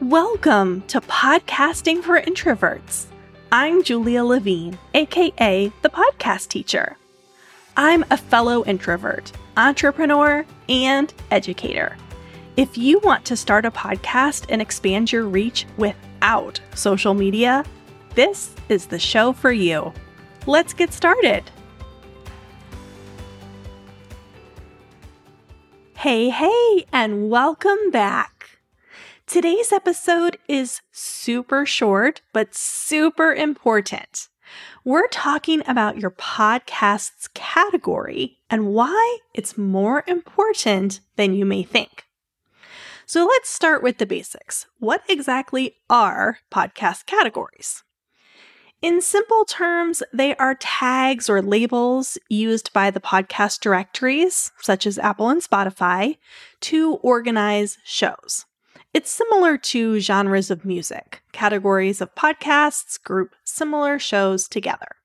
Welcome to Podcasting for Introverts. I'm Julia Levine, aka the podcast teacher. I'm a fellow introvert, entrepreneur, and educator. If you want to start a podcast and expand your reach without social media, this is the show for you. Let's get started. Hey, hey, and welcome back. Today's episode is super short, but super important. We're talking about your podcast's category and why it's more important than you may think. So let's start with the basics. What exactly are podcast categories? In simple terms, they are tags or labels used by the podcast directories, such as Apple and Spotify, to organize shows. It's similar to genres of music. Categories of podcasts group similar shows together.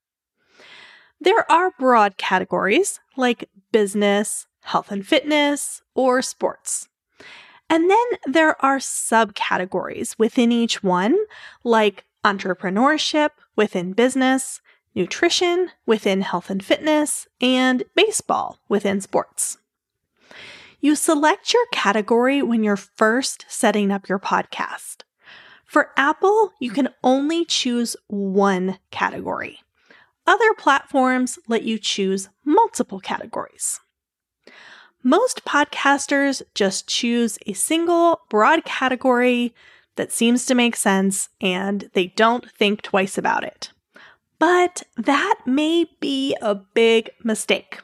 There are broad categories like business, health and fitness, or sports. And then there are subcategories within each one, like entrepreneurship within business, nutrition within health and fitness, and baseball within sports. You select your category when you're first setting up your podcast. For Apple, you can only choose one category. Other platforms let you choose multiple categories. Most podcasters just choose a single broad category that seems to make sense and they don't think twice about it. But that may be a big mistake.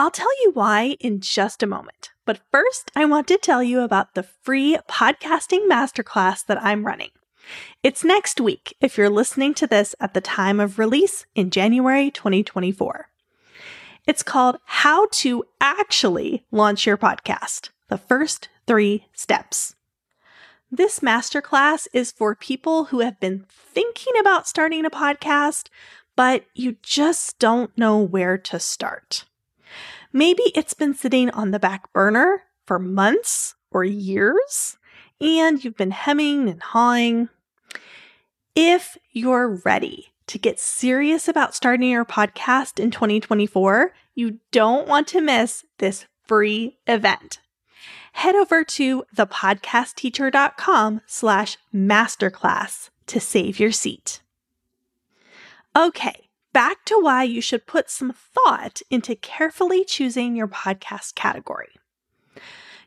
I'll tell you why in just a moment. But first, I want to tell you about the free podcasting masterclass that I'm running. It's next week if you're listening to this at the time of release in January 2024. It's called How to Actually Launch Your Podcast The First Three Steps. This masterclass is for people who have been thinking about starting a podcast, but you just don't know where to start. Maybe it's been sitting on the back burner for months or years, and you've been hemming and hawing. If you're ready to get serious about starting your podcast in 2024, you don't want to miss this free event head over to thepodcastteacher.com slash masterclass to save your seat. Okay, back to why you should put some thought into carefully choosing your podcast category.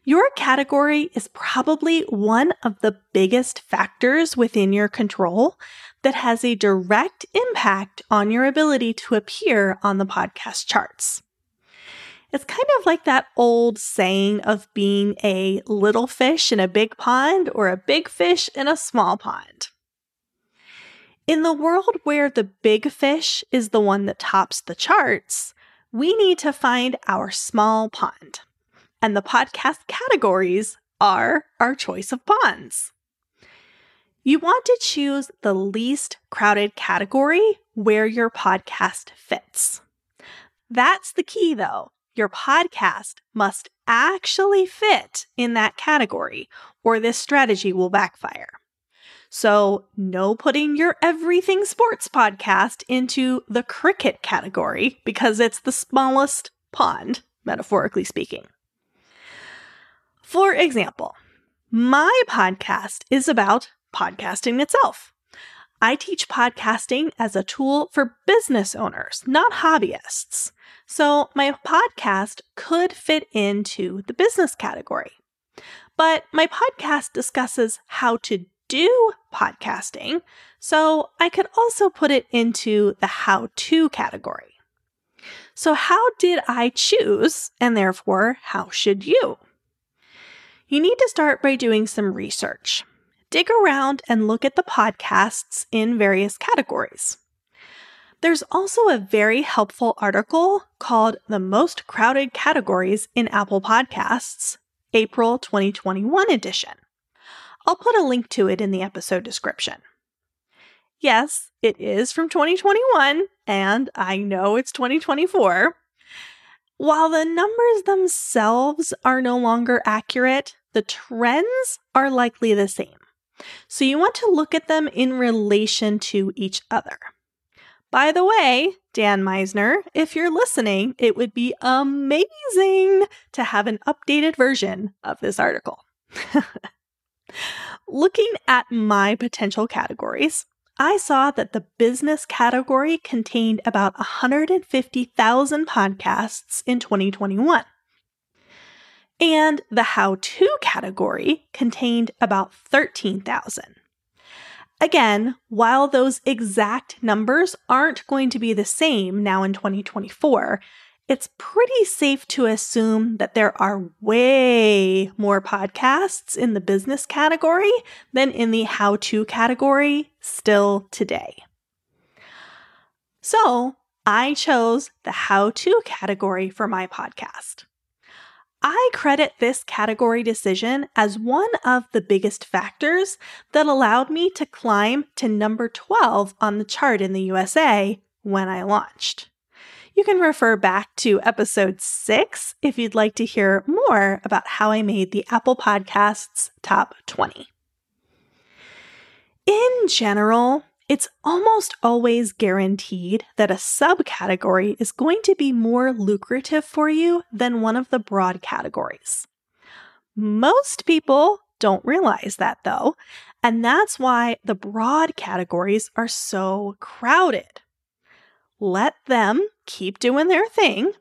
Your category is probably one of the biggest factors within your control that has a direct impact on your ability to appear on the podcast charts. It's kind of like that old saying of being a little fish in a big pond or a big fish in a small pond. In the world where the big fish is the one that tops the charts, we need to find our small pond. And the podcast categories are our choice of ponds. You want to choose the least crowded category where your podcast fits. That's the key, though your podcast must actually fit in that category, or this strategy will backfire. So, no putting your everything sports podcast into the cricket category because it's the smallest pond, metaphorically speaking. For example, my podcast is about podcasting itself. I teach podcasting as a tool for business owners, not hobbyists. So my podcast could fit into the business category. But my podcast discusses how to do podcasting, so I could also put it into the how to category. So, how did I choose, and therefore, how should you? You need to start by doing some research dig around and look at the podcasts in various categories. There's also a very helpful article called The Most Crowded Categories in Apple Podcasts, April 2021 edition. I'll put a link to it in the episode description. Yes, it is from 2021, and I know it's 2024. While the numbers themselves are no longer accurate, the trends are likely the same. So you want to look at them in relation to each other. By the way, Dan Misener, if you're listening, it would be amazing to have an updated version of this article. Looking at my potential categories, I saw that the business category contained about 150,000 podcasts in 2021. And the how to category contained about 13,000. Again, while those exact numbers aren't going to be the same now in 2024, it's pretty safe to assume that there are way more podcasts in the business category than in the how to category still today. So I chose the how to category for my podcast. I credit this category decision as one of the biggest factors that allowed me to climb to number 12 on the chart in the USA when I launched. You can refer back to episode six if you'd like to hear more about how I made the Apple Podcasts top 20. In general, it's almost always guaranteed that a subcategory is going to be more lucrative for you than one of the broad categories. Most people don't realize that though, and that's why the broad categories are so crowded let them keep doing their thing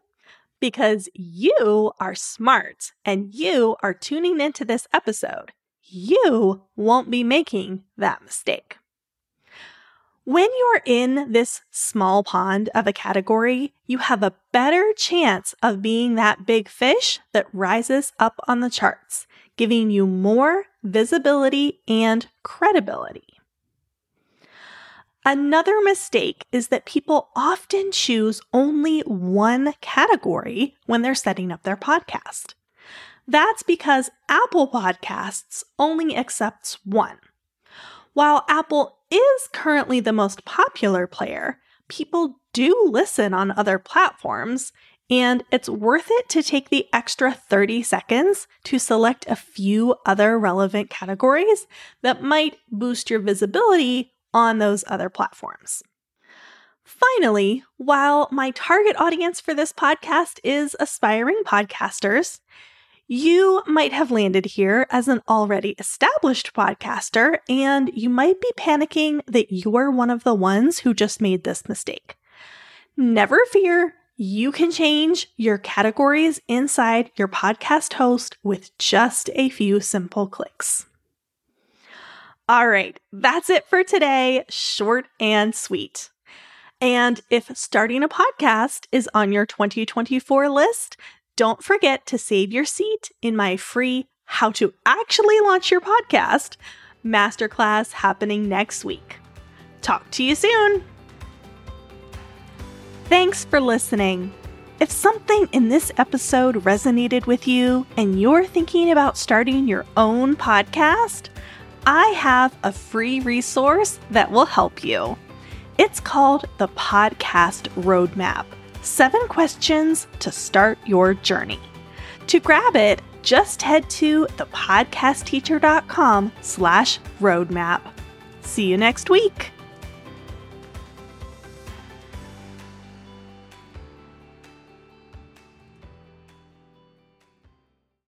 because you are smart and you are tuning into this episode. You won't be making that mistake. When you're in this small pond of a category, you have a better chance of being that big fish that rises up on the charts, giving you more visibility and credibility. Another mistake is that people often choose only one category when they're setting up their podcast. That's because Apple Podcasts only accepts one. While Apple is currently the most popular player, people do listen on other platforms, and it's worth it to take the extra 30 seconds to select a few other relevant categories that might boost your visibility on those other platforms. Finally, while my target audience for this podcast is aspiring podcasters, you might have landed here as an already established podcaster, and you might be panicking that you're one of the ones who just made this mistake. Never fear, you can change your categories inside your podcast host with just a few simple clicks. All right, that's it for today. Short and sweet. And if starting a podcast is on your 2024 list, don't forget to save your seat in my free How to Actually Launch Your Podcast masterclass happening next week. Talk to you soon. Thanks for listening. If something in this episode resonated with you and you're thinking about starting your own podcast, I have a free resource that will help you. It's called the Podcast Roadmap Seven Questions to Start Your Journey. To grab it, just head to thepodcastteacher.com slash roadmap. See you next week.